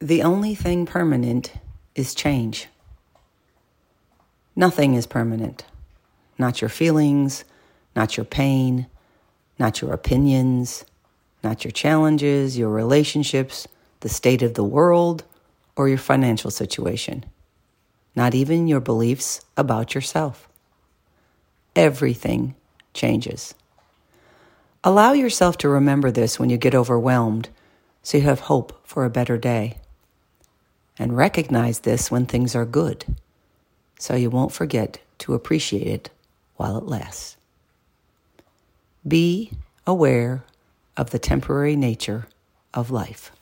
The only thing permanent is change. Nothing is permanent. Not your feelings, not your pain, not your opinions, not your challenges, your relationships, the state of the world, or your financial situation. Not even your beliefs about yourself. Everything changes. Allow yourself to remember this when you get overwhelmed so you have hope for a better day. And recognize this when things are good so you won't forget to appreciate it while it lasts. Be aware of the temporary nature of life.